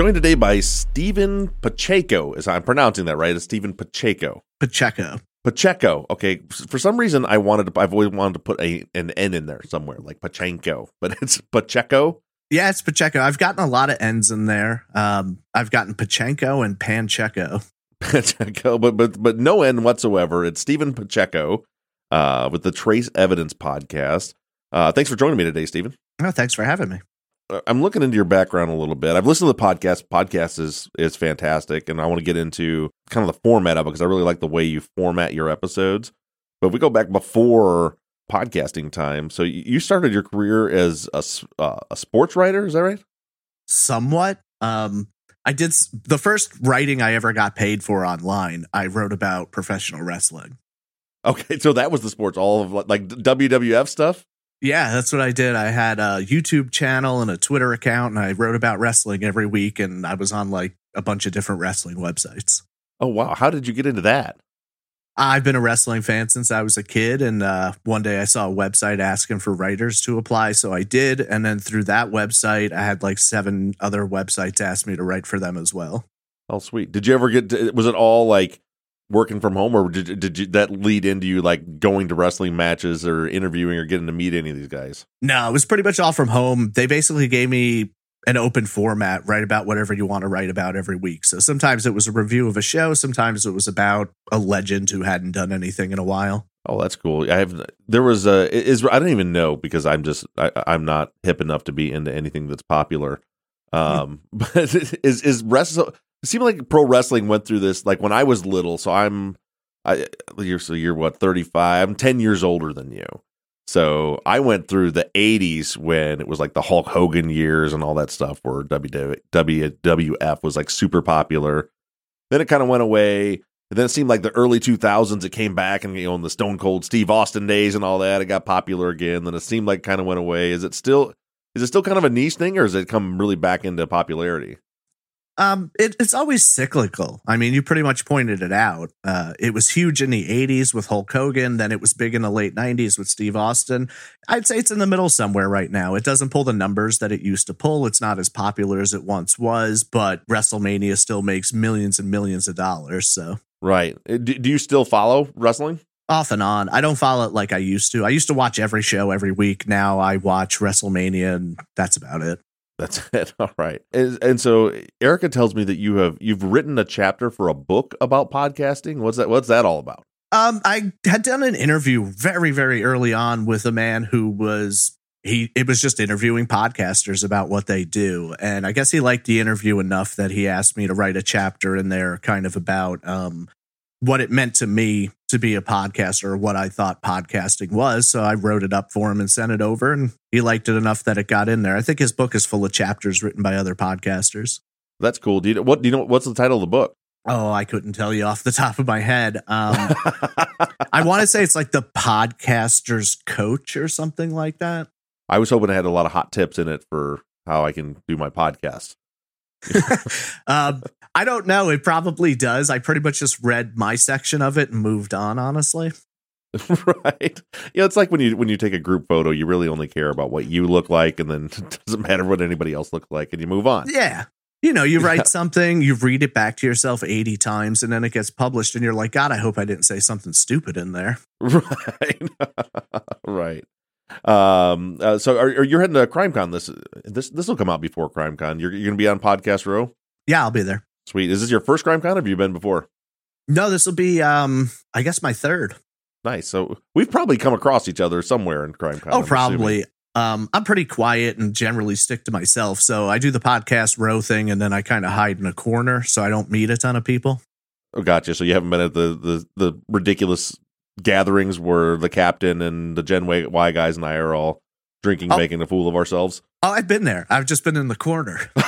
Joined today by Steven Pacheco. Is I'm pronouncing that right? It's Steven Pacheco. Pacheco. Pacheco. Okay. For some reason, I wanted to. I've always wanted to put a an N in there somewhere, like Pachenko, but it's Pacheco. Yeah, it's Pacheco. I've gotten a lot of N's in there. Um, I've gotten Pachenko and Pancheco. Pacheco, but but but no N whatsoever. It's Steven Pacheco uh, with the Trace Evidence podcast. Uh, thanks for joining me today, Steven. Oh, thanks for having me. I'm looking into your background a little bit. I've listened to the podcast. Podcast is is fantastic, and I want to get into kind of the format of it because I really like the way you format your episodes. But if we go back before podcasting time, so you you started your career as a uh, a sports writer. Is that right? Somewhat. Um, I did s- the first writing I ever got paid for online. I wrote about professional wrestling. Okay, so that was the sports, all of like WWF stuff. Yeah, that's what I did. I had a YouTube channel and a Twitter account, and I wrote about wrestling every week. And I was on like a bunch of different wrestling websites. Oh wow, how did you get into that? I've been a wrestling fan since I was a kid, and uh, one day I saw a website asking for writers to apply, so I did. And then through that website, I had like seven other websites ask me to write for them as well. Oh, sweet. Did you ever get? To, was it all like working from home, or did did you, that lead into you like going to wrestling matches or interviewing or getting to meet any of these guys? No, it was pretty much all from home. They basically gave me an open format, write about whatever you want to write about every week. So sometimes it was a review of a show, sometimes it was about a legend who hadn't done anything in a while. Oh, that's cool. I have. There was a is. I don't even know because I'm just. I, I'm not hip enough to be into anything that's popular. Um, but is is wrestle? It seemed like pro wrestling went through this like when I was little. So I'm. I you're so you're what 35. I'm 10 years older than you. So I went through the 80s when it was like the Hulk Hogan years and all that stuff where WWF was like super popular. Then it kind of went away. And then it seemed like the early 2000s it came back and you know in the Stone Cold Steve Austin days and all that it got popular again. Then it seemed like kind of went away. Is it still is it still kind of a niche thing or has it come really back into popularity? Um, it, it's always cyclical. I mean, you pretty much pointed it out. Uh, it was huge in the 80s with Hulk Hogan. Then it was big in the late 90s with Steve Austin. I'd say it's in the middle somewhere right now. It doesn't pull the numbers that it used to pull. It's not as popular as it once was, but WrestleMania still makes millions and millions of dollars. So Right. Uh, Do, do you still follow wrestling? off and on. I don't follow it like I used to. I used to watch every show every week. Now I watch WrestleMania and that's about it. That's it. All right. And, and so Erica tells me that you have you've written a chapter for a book about podcasting. What's that what's that all about? Um, I had done an interview very, very early on with a man who was he it was just interviewing podcasters about what they do. And I guess he liked the interview enough that he asked me to write a chapter in there kind of about um what it meant to me to be a podcaster or what I thought podcasting was. So I wrote it up for him and sent it over and he liked it enough that it got in there. I think his book is full of chapters written by other podcasters. That's cool. Do you know what do you know what's the title of the book? Oh, I couldn't tell you off the top of my head. Um, I want to say it's like the podcaster's coach or something like that. I was hoping it had a lot of hot tips in it for how I can do my podcast. um, I don't know. It probably does. I pretty much just read my section of it and moved on, honestly. right. Yeah, it's like when you when you take a group photo, you really only care about what you look like and then it doesn't matter what anybody else looks like and you move on. Yeah. You know, you write Yeah. something, you read it back to yourself 80 times, and then it gets published, and you're like, God, I hope I didn't say something stupid in there. Right. right. Um uh, so are, are you heading to CrimeCon this this this will come out before CrimeCon. You're you're going to be on Podcast Row? Yeah, I'll be there. Sweet. Is this your first CrimeCon or have you been before? No, this will be, um, I guess, my third. Nice. So we've probably come across each other somewhere in CrimeCon. Oh, I'm probably. Um, I'm pretty quiet and generally stick to myself. So I do the podcast row thing and then I kind of hide in a corner so I don't meet a ton of people. Oh, gotcha. So you haven't been at the the the ridiculous gatherings where the captain and the Gen Y guys and I are all drinking, Oh. making a fool of ourselves. Oh, I've been there. I've just been in the corner.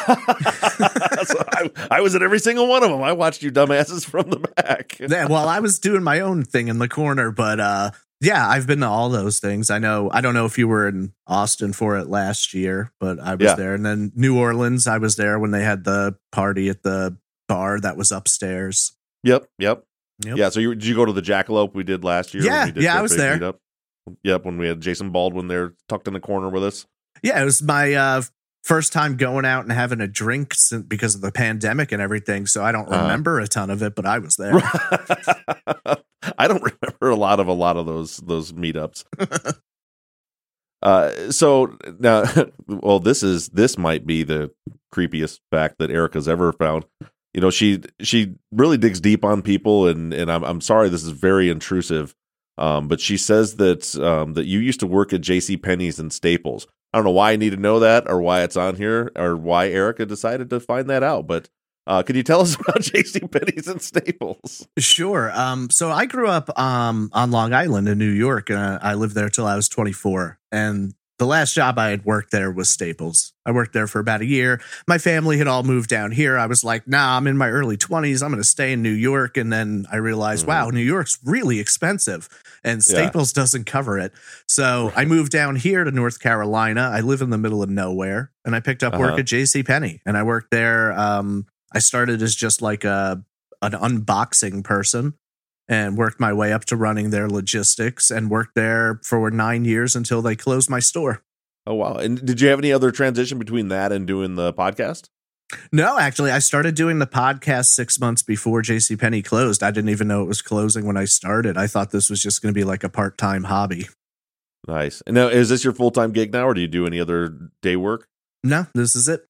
So I, I was at every single one of them. I watched you dumbasses from the back. yeah, well, I was doing my own thing in the corner, but uh yeah, I've been to all those things. I know I don't know if you were in Austin for it last year, but I was Yeah. there. And then New Orleans, I was there when they had the party at the bar that was upstairs. Yep, yep, Yep. Yeah. So you, did you go to the Jackalope we did last year? Yeah, yeah, I was there. meetup? Yep, when we had Jason Baldwin there tucked in the corner with us. Yeah, it was my uh first time going out and having a drink since, because of the pandemic and everything. So I don't Uh-huh. remember a ton of it, but I was there. I don't remember a lot of a lot of those those meetups. uh, so now, well, this is this might be the creepiest fact that Erica's ever found. You know, she she really digs deep on people, and and I'm I'm sorry this is very intrusive. Um, but she says that um, that you used to work at J.C. Penney's and Staples. I don't know why I need to know that, or why it's on here, or why Erica decided to find that out. But uh, could you tell us about J.C. Penney's and Staples? Sure. Um, so I grew up um, on Long Island in New York, and I lived there till I was 24. And the last job I had worked there was Staples. I worked there for about a year. My family had all moved down here. I was like, nah, I'm in my early 20s. I'm going to stay in New York. And then I realized, Mhm. wow, New York's really expensive, and Yeah. Staples doesn't cover it. So I moved down here to North Carolina. I live in the middle of nowhere, and I picked up work Uh-huh. at J.C. Penney, and I worked there. Um, I started as just like a an unboxing person and worked my way up to running their logistics and worked there for nine years until they closed my store. Oh wow! And did you have any other transition between that and doing the podcast? No, actually, I started doing the podcast six months before JCPenney closed. I didn't even know it was closing when I started. I thought this was just going to be like a part time hobby. Nice. And now, is this your full time gig now, or do you do any other day work? No, this is it.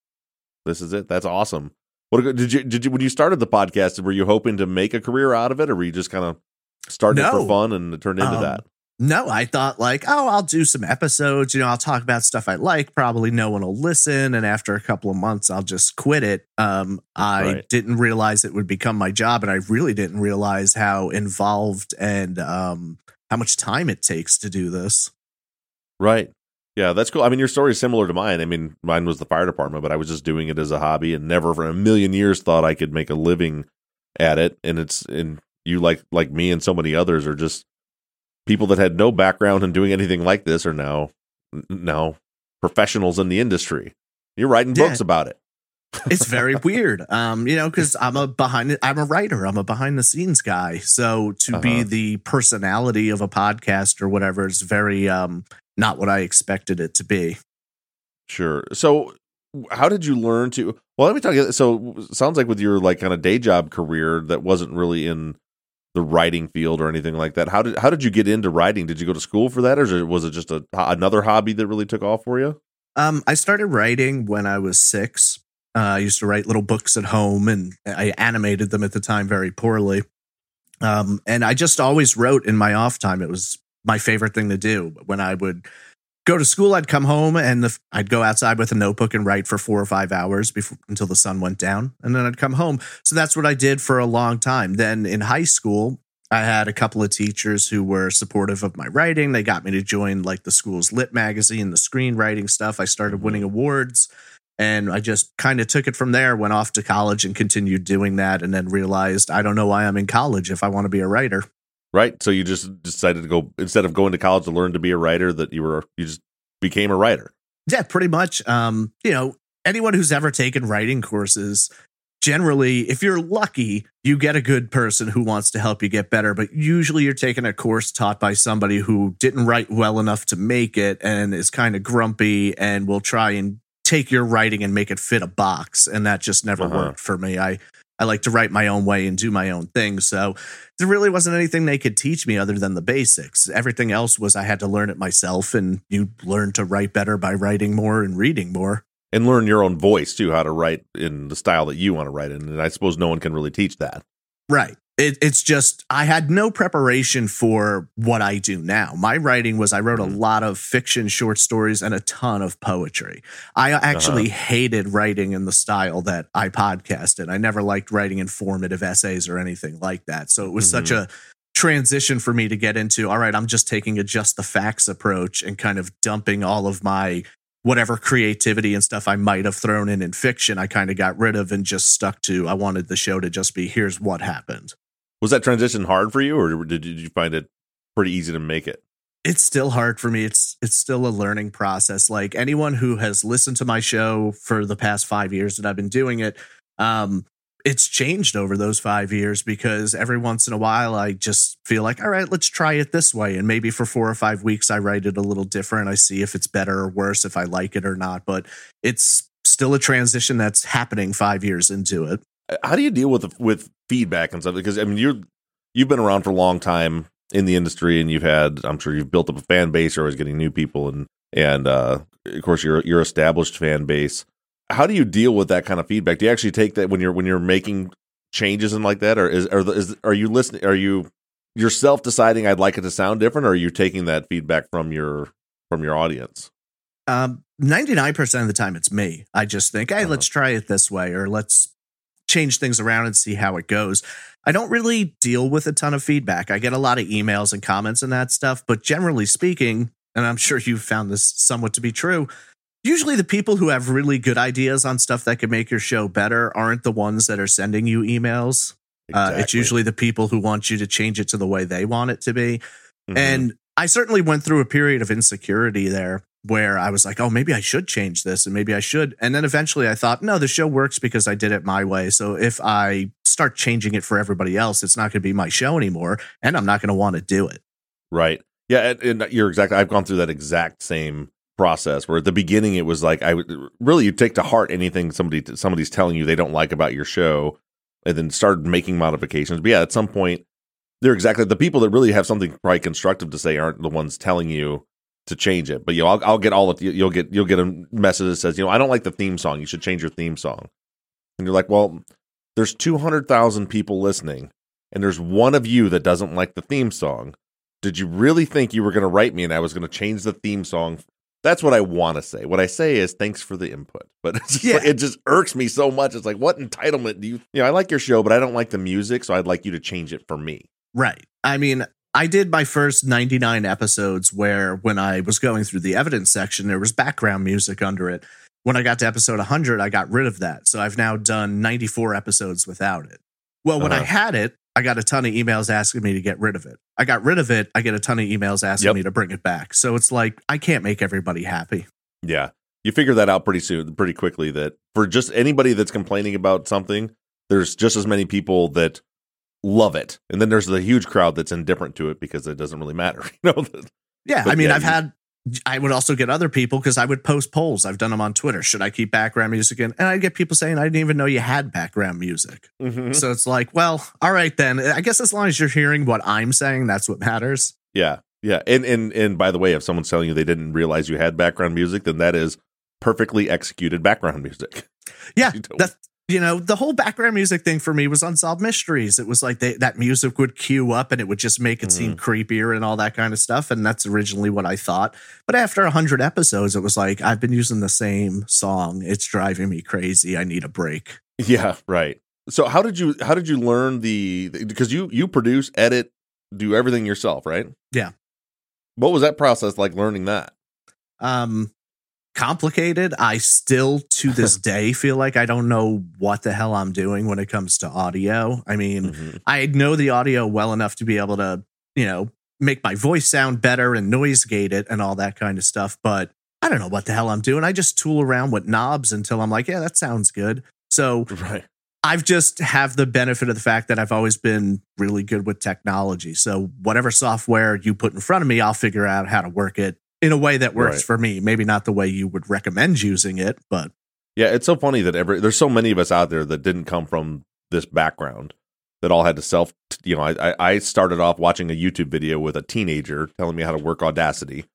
This is it. That's awesome. What did you did you when you started the podcast? Were you hoping to make a career out of it, or were you just kind of starting it No. for fun and it turned into Um, that? No, I thought like, oh, I'll do some episodes. You know, I'll talk about stuff I like. Probably no one will listen, and after a couple of months, I'll just quit it. Um, I Right. didn't realize it would become my job, and I really didn't realize how involved and um, how much time it takes to do this. Right. Yeah, that's cool. I mean, your story is similar to mine. I mean, mine was the fire department, but I was just doing it as a hobby and never for a million years thought I could make a living at it. And it's and you like like me and so many others are just people that had no background in doing anything like this are now now professionals in the industry. You're writing Yeah. books about it. it's very weird um you know because i'm a behind i'm a writer i'm a behind the scenes guy so to be Uh-huh. the personality of a podcast or whatever is very um not what i expected it to be Sure. So, how did you learn to? Well, let me talk. So, sounds like with your like kind of day job career that wasn't really in the writing field or anything like that. How did how did you get into writing? Did you go to school for that, or was it just a another hobby that really took off for you? um i started writing when i was six uh, i used to write little books at home and i animated them at the time very poorly um and i just always wrote in my off time it was my favorite thing to do. When i would go to school i'd come home and the, i'd go outside with a notebook and write for four or five hours before until the sun went down and then i'd come home. So that's what i did for a long time. Then in high school i had a couple of teachers who were supportive of my writing. They got me to join like the school's lit magazine the screenwriting stuff. I started mm-hmm. winning awards and i just kind of took it from there went off to college and continued doing that and then realized i don't know why i'm in college if i want to be a writer Right. So you just decided to go instead of going to college to learn to be a writer. That you were you just became a writer. Yeah, pretty much. Um, you know, anyone who's ever taken writing courses, generally, if you're lucky, you get a good person who wants to help you get better. But usually you're taking a course taught by somebody who didn't write well enough to make it and is kind of grumpy and will try and take your writing and make it fit a box. And that just never Uh-huh. worked for me. I I like to write my own way and do my own thing. So there really wasn't anything they could teach me other than the basics. Everything else was I had to learn it myself, and you learn to write better by writing more and reading more. And learn your own voice too, how to write in the style that you want to write in. And I suppose no one can really teach that. Right. It, it's just I had no preparation for what I do now. My writing was I wrote a Mhm. lot of fiction, short stories, and a ton of poetry. I actually hated writing in the style that I podcasted. I never liked writing informative essays or anything like that. So it was such a transition for me to get into all right i'm just taking a just the facts approach and kind of dumping all of my whatever creativity and stuff i might have thrown in in fiction i kind of got rid of and just stuck to i wanted the show to just be here's what happened Was that transition hard for you, or did did you find it pretty easy to make it? it's still hard for me. It's it's still a learning process. Like anyone who has listened to my show for the past 5 years that I've been doing it um it's changed over those 5 years because every once in a while I just feel like all right let's try it this way. And maybe for 4 or 5 weeks I write it a little different. I see if it's better or worse if I like it or not. But it's still a transition that's happening 5 years into it. How do you deal with with feedback and stuff? Because I mean, you're you've been around for a long time in the industry, and you've had I'm sure you've built up a fan base. You're always getting new people, and and uh, of course your your established fan base. How do you deal with that kind of feedback? Do you actually take that when you're when you're making changes and like that, or is are the, is are you listening? Are you yourself deciding I'd like it to sound different, or are you taking that feedback from your from your audience? Um, 99% of the time it's me. I just think, hey, Uh-huh. let's try it this way or let's change things around and see how it goes. I don't really deal with a ton of feedback. I get a lot of emails and comments and that stuff, but generally speaking, and I'm sure you've found this somewhat to be true, usually the people who have really good ideas on stuff that could make your show better aren't the ones that are sending you emails. Uh, it's usually the people who want you to change it to the way they want it to be. Mhm. And I certainly went through a period of insecurity there where I was like, oh, maybe I should change this and maybe I should. And then eventually I thought, no, the show works because I did it my way. So if I start changing it for everybody else, it's not going to be my show anymore. And I'm not going to want to do it. Right. Yeah, and, and you're exactly. I've gone through that exact same process where at the beginning it was like I would really you take to heart anything somebody somebody's telling you they don't like about your show, and then start making modifications. But yeah, at some point they're exactly the people that really have something probably constructive to say aren't the ones telling you to change it. But you know, I'll, I'll get all of you'll get you'll get a message that says you know I don't like the theme song. You should change your theme song, and you're like, well, there's two hundred thousand people listening, and there's one of you that doesn't like the theme song did you really think you were going to write me and I was going to change the theme song? That's what I want to say. What I say is thanks for the input, but Yeah. like- it just irks me so much. It's like, what entitlement do you? You know, I like your show, but I don't like the music, so I'd like you to change it for me. Right. I mean, I did my first 99 episodes where when I was going through the evidence section, there was background music under it. When I got to episode 100, I got rid of that. So I've now done 94 episodes without it. Well, when I Uh-huh. had it, I got a ton of emails asking me to get rid of it. I got rid of it. I get a ton of emails asking Yep. me to bring it back. So it's like, I can't make everybody happy. Yeah, you figure that out pretty soon, pretty quickly. That for just anybody that's complaining about something, there's just as many people that love it, and then there's the huge crowd that's indifferent to it because it doesn't really matter. You know, Yeah. But I mean, yeah, I've you- had, I would also get other people because I would post polls. I've done them on Twitter. Should I keep background music in? And I'd get people saying, I didn't even know you had background music. Mhm. So it's like, well, all right then. I guess as long as you're hearing what I'm saying, that's what matters. Yeah, yeah, and and and by the way, if someone's telling you they didn't realize you had background music, then that is perfectly executed background music. Yeah, You don't- that you know, the whole background music thing for me was unsolved mysteries. It was like they, that music would cue up and it would just make it seem creepier and all that kind of stuff. And that's originally what I thought. But after a hundred episodes, it was like I've been using the same song. It's driving me crazy. I need a break. Yeah, right. So how did you how did you learn the because you you produce, edit, do everything yourself, right? Yeah. What was that process like learning that? Um, complicated. I still to this day feel like I don't know what the hell I'm doing when it comes to audio. I mean, Mhm. I know the audio well enough to be able to, you know, make my voice sound better and noise gate it and all that kind of stuff. But I don't know what the hell I'm doing. I just tool around with knobs until I'm like, yeah, that sounds good. So Right. I've just have the benefit of the fact that I've always been really good with technology. So whatever software you put in front of me, I'll figure out how to work it in a way that works Right. for me. Maybe not the way you would recommend using it, but Yeah, it's so funny that every there's so many of us out there that didn't come from this background that all had to self. You know, I I- started off watching a YouTube video with a teenager telling me how to work Audacity.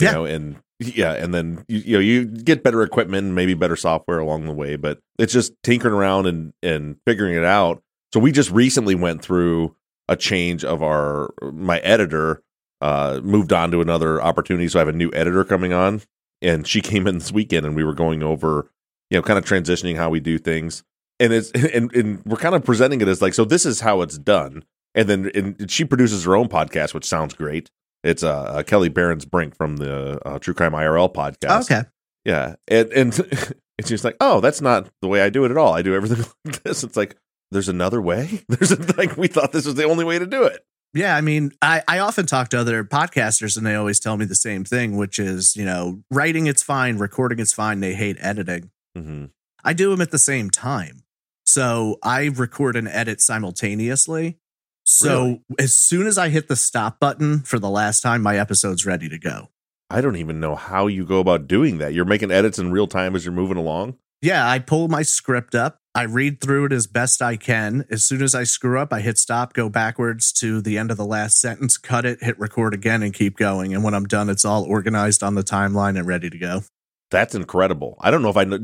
You Yeah. know, and yeah, and then you, you know you get better equipment, and maybe better software along the way, but it's just tinkering around and and figuring it out. So we just recently went through a change of our my editor uh moved on to another opportunity so i have a new editor coming on and she came in this weekend and we were going over you know kind of transitioning how we do things and it's and, and we're kind of presenting it as like so this is how it's done and then and she produces her own podcast, which sounds great. It's uh, uh Kelly Barron's Brink from the uh, True Crime IRL podcast. Okay. Yeah, and and and she's like, "Oh, that's not the way I do it at all. I do everything like this." It's like there's another way. There's a, like we thought this was the only way to do it. Yeah, I mean, I, I often talk to other podcasters and they always tell me the same thing, which is, you know, writing it's fine, recording it's fine. They hate editing. Mm-hmm. I do them at the same time. So I record and edit simultaneously. So Really? as soon as I hit the stop button for the last time, my episode's ready to go. I don't even know how you go about doing that. You're making edits in real time as you're moving along. Yeah, I pull my script up. I read through it as best I can. As soon as I screw up, I hit stop, go backwards to the end of the last sentence, cut it, hit record again, and keep going. And when I'm done, it's all organized on the timeline and ready to go. That's incredible. I don't know if I know.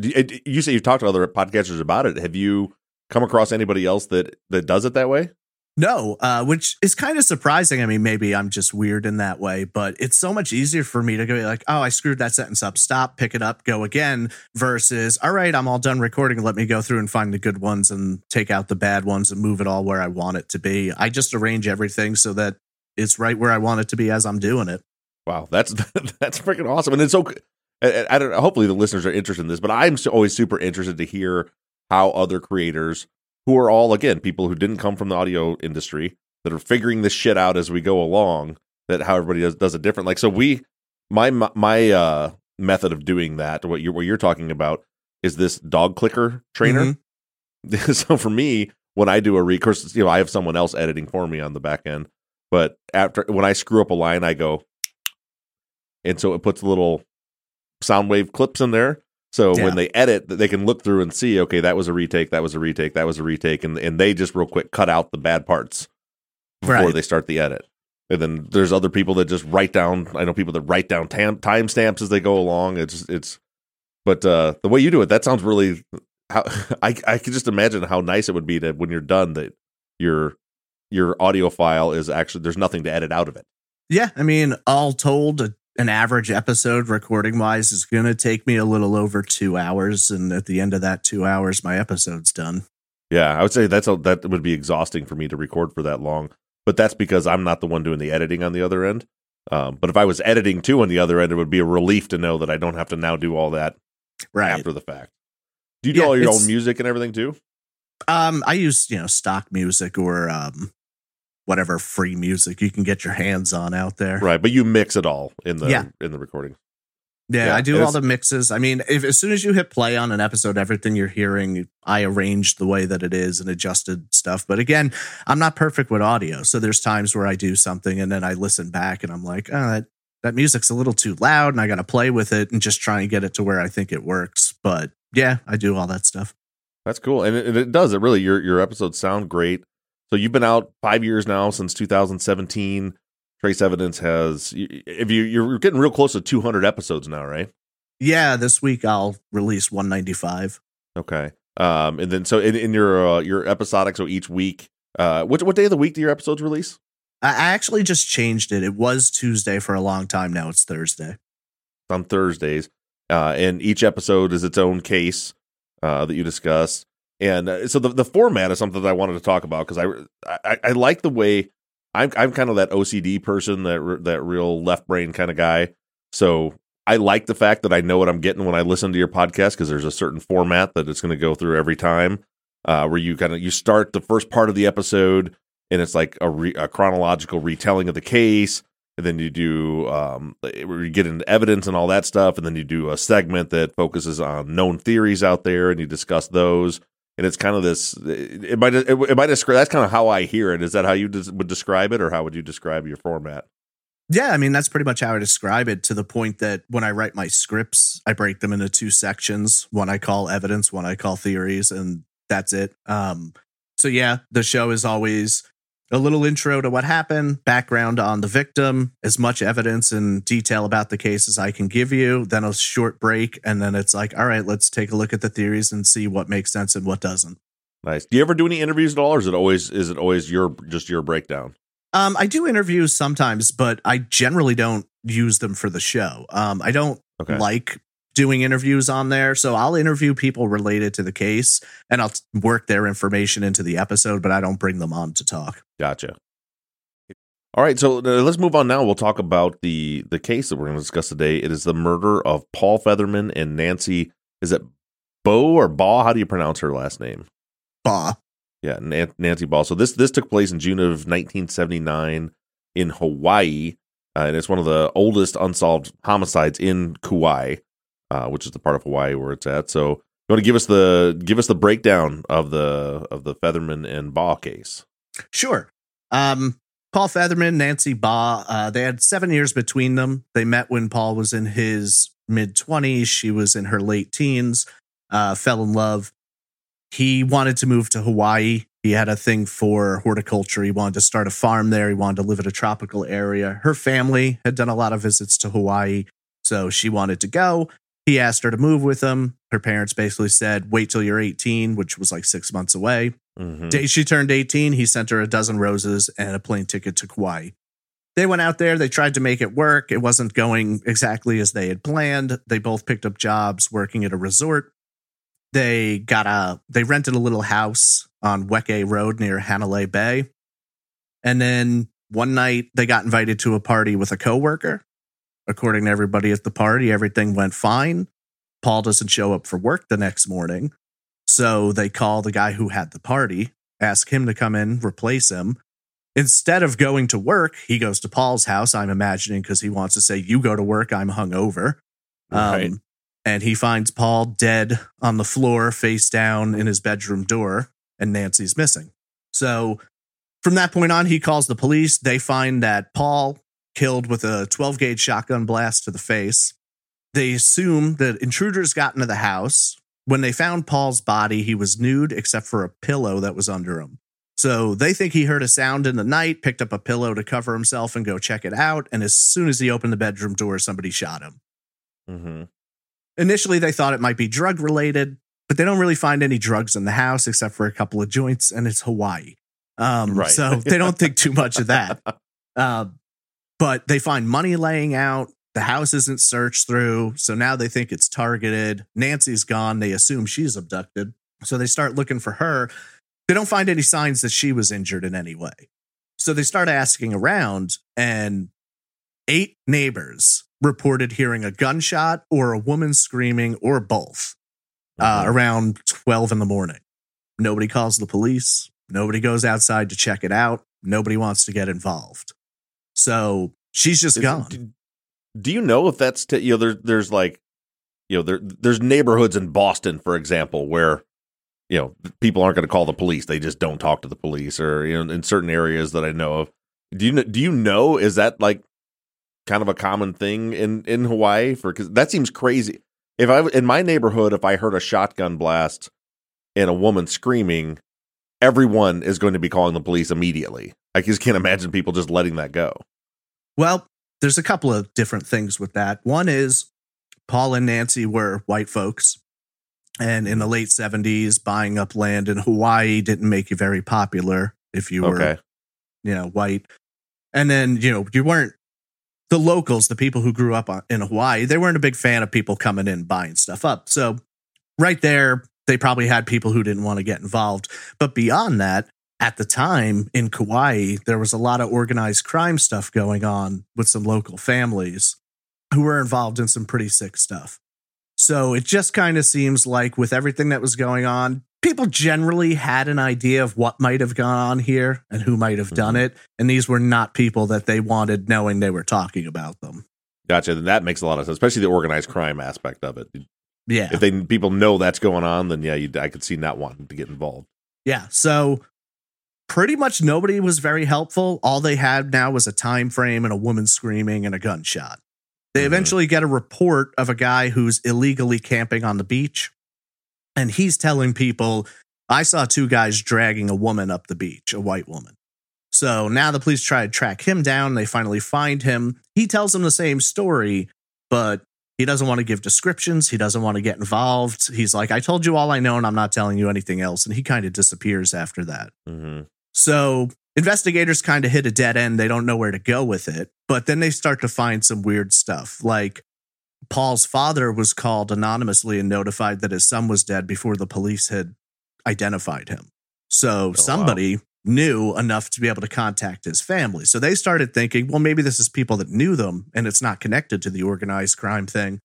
You say you've talked to other podcasters about it. Have you come across anybody else that that does it that way? No, uh, which is kind of surprising. I mean, maybe I'm just weird in that way, but it's so much easier for me to go like, oh, I screwed that sentence up, stop, pick it up, go again, versus, all right, I'm all done recording. Let me go through and find the good ones and take out the bad ones and move it all where I want it to be. I just arrange everything so that it's right where I want it to be as I'm doing it. Wow, that's that's freaking awesome, and it's so. I, I don't. Hopefully, the listeners are interested in this, but I'm always super interested to hear how other creators, who are all again people who didn't come from the audio industry, that are figuring this shit out as we go along, that how everybody does, does it different. Like so, we my my uh, method of doing that, what you're what you're talking about, is this dog clicker trainer. Mhm. so for me, when I do a recourse, you know, I have someone else editing for me on the back end. But after when I screw up a line, I go, and so it puts little sound wave clips in there. So Yeah. when they edit, they can look through and see, okay, that was a retake, that was a retake, that was a retake, and and they just real quick cut out the bad parts before Right. they start the edit. And then there's other people that just write down. I know people that write down tam- timestamps as they go along. It's it's, but uh, the way you do it, that sounds really. How I I can just imagine how nice it would be to when you're done that your your audio file is actually there's nothing to edit out of it. Yeah, I mean, all told, an average episode recording wise is going to take me a little over two hours. And at the end of that two hours, my episode's done. Yeah, I would say that's a, that would be exhausting for me to record for that long. But that's because I'm not the one doing the editing on the other end. Um, but if I was editing too on the other end, it would be a relief to know that I don't have to now do all that Right. after the fact. Do you do Yeah, all your own music and everything too? Um, I use, you know, stock music or um, whatever free music you can get your hands on out there. Right, but you mix it all in the Yeah. in the recording. Yeah, Yeah, I do all the mixes. I mean, if as soon as you hit play on an episode, everything you're hearing, I arranged the way that it is and adjusted stuff. But again, I'm not perfect with audio, so there's times where I do something and then I listen back and I'm like, oh, that that music's a little too loud, and I got to play with it and just try and get it to where I think it works. But yeah, I do all that stuff. That's cool, and it, and it does. It really your your episodes sound great. So you've been out five years now since 2017. Trace Evidence has if you you're getting real close to 200 episodes now, right? Yeah, this week I'll release 195. Okay. Um, and then so in, in your uh, your episodic, so each week, uh, what what day of the week do your episodes release? I actually just changed it. It was Tuesday for a long time. Now it's Thursday. It's on Thursdays, uh, and each episode is its own case uh, that you discuss. And uh, so the the format is something that I wanted to talk about because I, I I like the way I'm I'm kind of that OCD person that that real left brain kind of guy. So I like the fact that I know what I'm getting when I listen to your podcast because there's a certain format that it's going to go through every time. Uh, where you kind of you start the first part of the episode and it's like a, re, a chronological retelling of the case, and then you do um, where you get into evidence and all that stuff, and then you do a segment that focuses on known theories out there, and you discuss those. And it's kind of this. It might. It might describe. That's kind of how I hear it. Is that how you des- would describe it, or how would you describe your format? Yeah, I mean that's pretty much how I describe it to the point that when I write my scripts, I break them into two sections. One I call evidence, one I call theories, and that's it. Um so yeah, the show is always a little intro to what happened, background on the victim, as much evidence and detail about the case as I can give you, then a short break, and then it's like, all right, let's take a look at the theories and see what makes sense and what doesn't. Nice. Do you ever do any interviews at all, or is it always is it always your just your breakdown? Um, I do interviews sometimes, but I generally don't use them for the show. Um, I don't Okay. like doing interviews on there. So I'll interview people related to the case and I'll work their information into the episode, but I don't bring them on to talk. Gotcha. All right, so uh, let's move on now. We'll talk about the the case that we're going to discuss today. It is the murder of Paul Featherman and Nancy. Is it Bo or Baugh? How do you pronounce her last name? Baugh. Yeah, Nancy Baugh. So this this took place in June of 1979 in Hawaii, uh, and it's one of the oldest unsolved homicides in Kauai, uh, which is the part of Hawaii where it's at. So you want to give us the give us the breakdown of the of the Featherman and Baugh case? Sure. Um, Paul Featherman, Nancy Baugh, uh, they had seven years between them. They met when Paul was in his mid 20s. She was in her late teens, uh, fell in love. He wanted to move to Hawaii. He had a thing for horticulture. He wanted to start a farm there. He wanted to live in a tropical area. Her family had done a lot of visits to Hawaii, so she wanted to go. He asked her to move with him. Her parents basically said, wait till you're 18, which was like six months away. Mm-hmm. Day she turned 18, he sent her a dozen roses and a plane ticket to Kauai. They went out there, they tried to make it work. It wasn't going exactly as they had planned. They both picked up jobs working at a resort. They got a they rented a little house on Weke Road near Hanalei Bay. And then one night they got invited to a party with a coworker. According to everybody at the party, everything went fine. Paul doesn't show up for work the next morning. So they call the guy who had the party, ask him to come in, replace him. Instead of going to work, he goes to Paul's house, I'm imagining, because he wants to say, You go to work, I'm hungover. Right. Um, and he finds Paul dead on the floor, face down in his bedroom door, and Nancy's missing. So from that point on, he calls the police. They find that Paul killed with a 12 gauge shotgun blast to the face. They assume that intruders got into the house, when they found Paul's body, he was nude except for a pillow that was under him. So they think he heard a sound in the night, picked up a pillow to cover himself and go check it out. And as soon as he opened the bedroom door, somebody shot him. Mm-hmm. Initially, they thought it might be drug related, but they don't really find any drugs in the house except for a couple of joints, and it's Hawaii. Um, right. so they don't think too much of that. Uh, but they find money laying out. The house isn't searched through, so now they think it's targeted. Nancy's gone. They assume she's abducted. So they start looking for her. They don't find any signs that she was injured in any way. So they start asking around, and eight neighbors reported hearing a gunshot or a woman screaming or both uh, mm-hmm. around 12 in the morning. Nobody calls the police. Nobody goes outside to check it out. Nobody wants to get involved. So she's just Is, gone. do you know if that's t- you know there, there's like you know there there's neighborhoods in Boston for example where you know people aren't going to call the police they just don't talk to the police or you know in certain areas that I know of. Do you do you know is that like kind of a common thing in in Hawaii for cuz that seems crazy. If I in my neighborhood if I heard a shotgun blast and a woman screaming everyone is going to be calling the police immediately. I just can't imagine people just letting that go well there's a couple of different things with that. One is Paul and Nancy were white folks. And in the late 70s, buying up land in Hawaii didn't make you very popular if you were, okay. you know, white. And then, you know, you weren't the locals, the people who grew up in Hawaii, they weren't a big fan of people coming in buying stuff up. So, right there, they probably had people who didn't want to get involved. But beyond that, at the time in Kauai, there was a lot of organized crime stuff going on with some local families who were involved in some pretty sick stuff. So it just kind of seems like with everything that was going on, people generally had an idea of what might have gone on here and who might have done mm-hmm. it. And these were not people that they wanted knowing they were talking about them. Gotcha. Then that makes a lot of sense, especially the organized crime aspect of it. Yeah. If they people know that's going on, then yeah, you, I could see not wanting to get involved. Yeah. So pretty much nobody was very helpful. All they had now was a time frame and a woman screaming and a gunshot. They mm-hmm. eventually get a report of a guy who's illegally camping on the beach. And he's telling people, I saw two guys dragging a woman up the beach, a white woman. So now the police try to track him down. They finally find him. He tells them the same story, but he doesn't want to give descriptions. He doesn't want to get involved. He's like, I told you all I know, and I'm not telling you anything else. And he kind of disappears after that. Mm-hmm. So investigators kind of hit a dead end. They don't know where to go with it. But then they start to find some weird stuff. Like Paul's father was called anonymously and notified that his son was dead before the police had identified him. So oh, wow. somebody knew enough to be able to contact his family. So they started thinking, well, maybe this is people that knew them and it's not connected to the organized crime thing.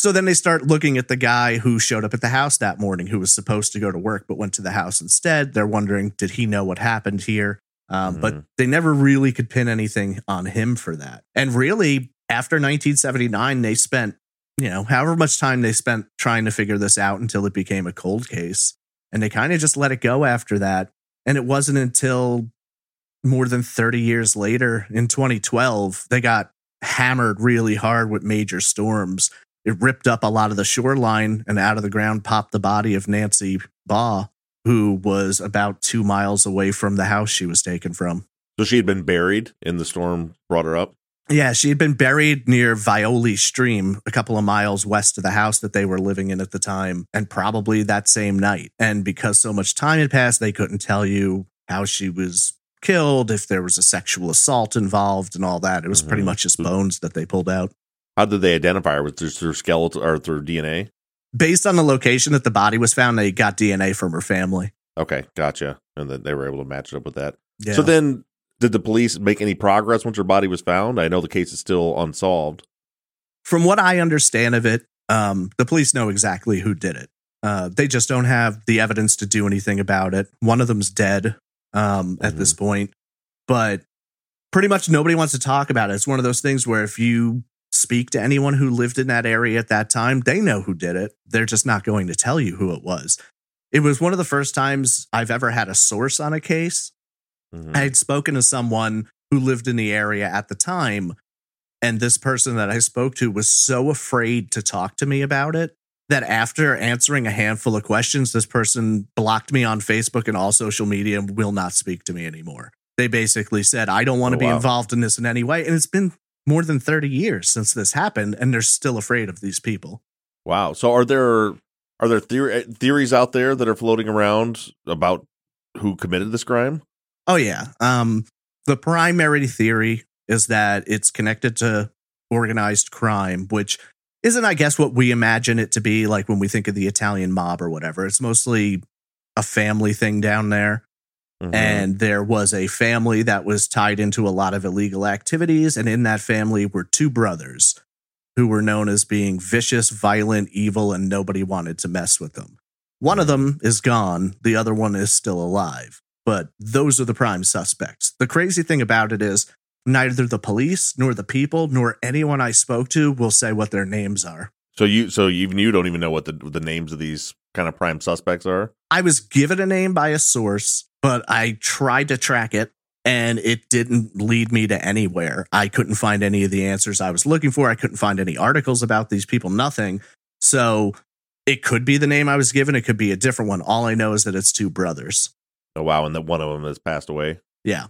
So then they start looking at the guy who showed up at the house that morning, who was supposed to go to work but went to the house instead. They're wondering, did he know what happened here? Um, Mhm. But they never really could pin anything on him for that. And really, after 1979, they spent, you know, however much time they spent trying to figure this out until it became a cold case. And they kind of just let it go after that. And it wasn't until more than 30 years later in 2012, they got hammered really hard with major storms. It ripped up a lot of the shoreline and out of the ground popped the body of Nancy Baugh, who was about two miles away from the house she was taken from. So she had been buried and the storm brought her up. Yeah, she had been buried near Waioli Stream, a couple of miles west of the house that they were living in at the time, and probably that same night. And because so much time had passed, they couldn't tell you how she was killed, if there was a sexual assault involved, and all that. It was pretty Mhm. much just bones that they pulled out. How did they identify her? Was it through skeletal or through DNA? Based on the location that the body was found, they got DNA from her family. Okay, gotcha. And then they were able to match it up with that. Yeah. So then, did the police make any progress once her body was found? I know the case is still unsolved. from what I understand of it, um, the police know exactly who did it. Uh, they just don't have the evidence to do anything about it. One of them's dead um, at this point, but pretty much nobody wants to talk about it. It's one of those things where if you speak to anyone who lived in that area at that time, they know who did it. They're just not going to tell you who it was. It was one of the first times I've ever had a source on a case. Mhm. I had spoken to someone who lived in the area at the time, and this person that I spoke to was so afraid to talk to me about it that after answering a handful of questions, this person blocked me on Facebook and all social media and will not speak to me anymore. They basically said, I don't want to Oh, be wow. involved in this in any way. And it's been more than 30 years since this happened, and they're still afraid of these people. Wow. So are there are there theory, theories out there that are floating around about who committed this crime? Oh yeah. Um the primary theory is that it's connected to organized crime, which isn't I guess what we imagine it to be like when we think of the Italian mob or whatever. It's mostly a family thing down there. Mhm. And there was a family that was tied into a lot of illegal activities and in that family were two brothers who were known as being vicious, violent, evil and nobody wanted to mess with them. One of them is gone, the other one is still alive but those are the prime suspects. The crazy thing about it is neither the police nor the people nor anyone I spoke to will say what their names are. so you so even you don't even know what the the names of these kind of prime suspects are. I was given a name by a source, but I tried to track it and it didn't lead me to anywhere. I couldn't find any of the answers I was looking for. I couldn't find any articles about these people, nothing. So it could be the name I was given, it could be a different one. All I know is that it's two brothers. Oh wow, and that one of them has passed away. Yeah.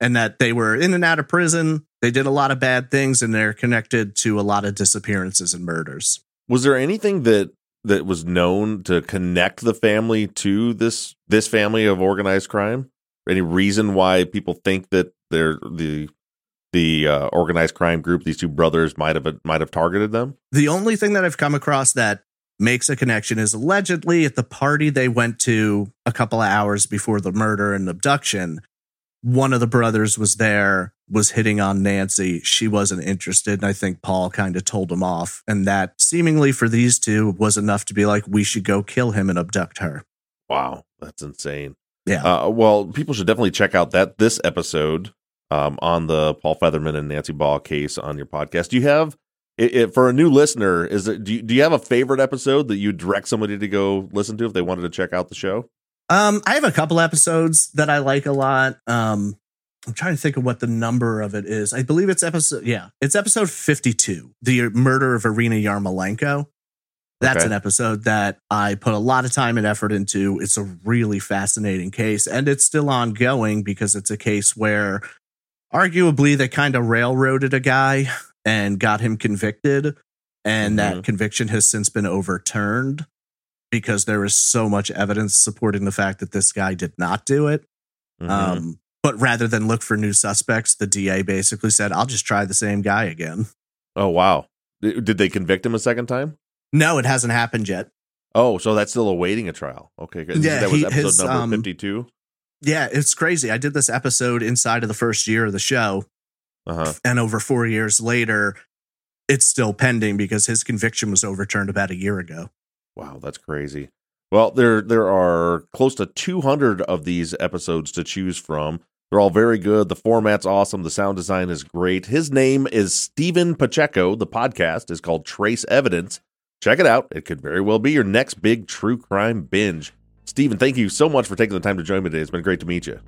And that they were in and out of prison. They did a lot of bad things and they're connected to a lot of disappearances and murders. Was there anything that that was known to connect the family to this this family of organized crime? Any reason why people think that they're the the uh, organized crime group, these two brothers, might have might have targeted them? The only thing that I've come across that makes a connection is allegedly at the party they went to a couple of hours before the murder and abduction, one of the brothers was there, was hitting on Nancy. She wasn't interested. And I think Paul kind of told him off. And that seemingly for these two was enough to be like, we should go kill him and abduct her. Wow, that's insane. Yeah. Uh, well, people should definitely check out that this episode um, on the Paul Featherman and Nancy Baugh case on your podcast. Do you have it, it, for a new listener? Is it do you, do you have a favorite episode that you direct somebody to go listen to if they wanted to check out the show? Um, I have a couple episodes that I like a lot. Um, I'm trying to think of what the number of it is. I believe it's episode, yeah, it's episode 52, the murder of Irina Yarmolenko. That's Okay. an episode that I put a lot of time and effort into. It's a really fascinating case, and it's still ongoing because it's a case where arguably they kind of railroaded a guy and got him convicted, and Mhm. that conviction has since been overturned because there is so much evidence supporting the fact that this guy did not do it. Mhm. Um, but rather than look for new suspects, the DA basically said, I'll just try the same guy again. oh wow, Did they convict him a second time? No, it hasn't happened yet. Oh, so that's still awaiting a trial. Okay. Yeah, that was he- episode his, number um, fifty-two. Yeah, it's crazy. I did this episode inside of the first year of the show, Uh huh. and over four years later, it's still pending because his conviction was overturned about a year ago. Wow, that's crazy. Well, there there are close to 200 of these episodes to choose from. They're all very good. The format's awesome. The sound design is great. His name is Steven Pacheco. The podcast is called Trace Evidence. Check it out. It could very well be your next big true crime binge. Steven, thank you so much for taking the time to join me today. It's been great to meet you.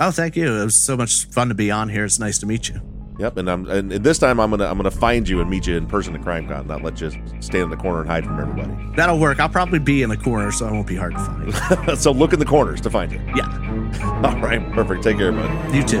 Oh, thank you. It was so much fun to be on here. It's nice to meet you. Yep, and I'm and this time I'm gonna I'm gonna find you and meet you in person at CrimeCon, not let you stand in the corner and hide from everybody. That'll work. I'll probably be in the corner, so I won't be hard to find. so look in the corners to find you. yeah, All right, perfect. Take care, bud. you too.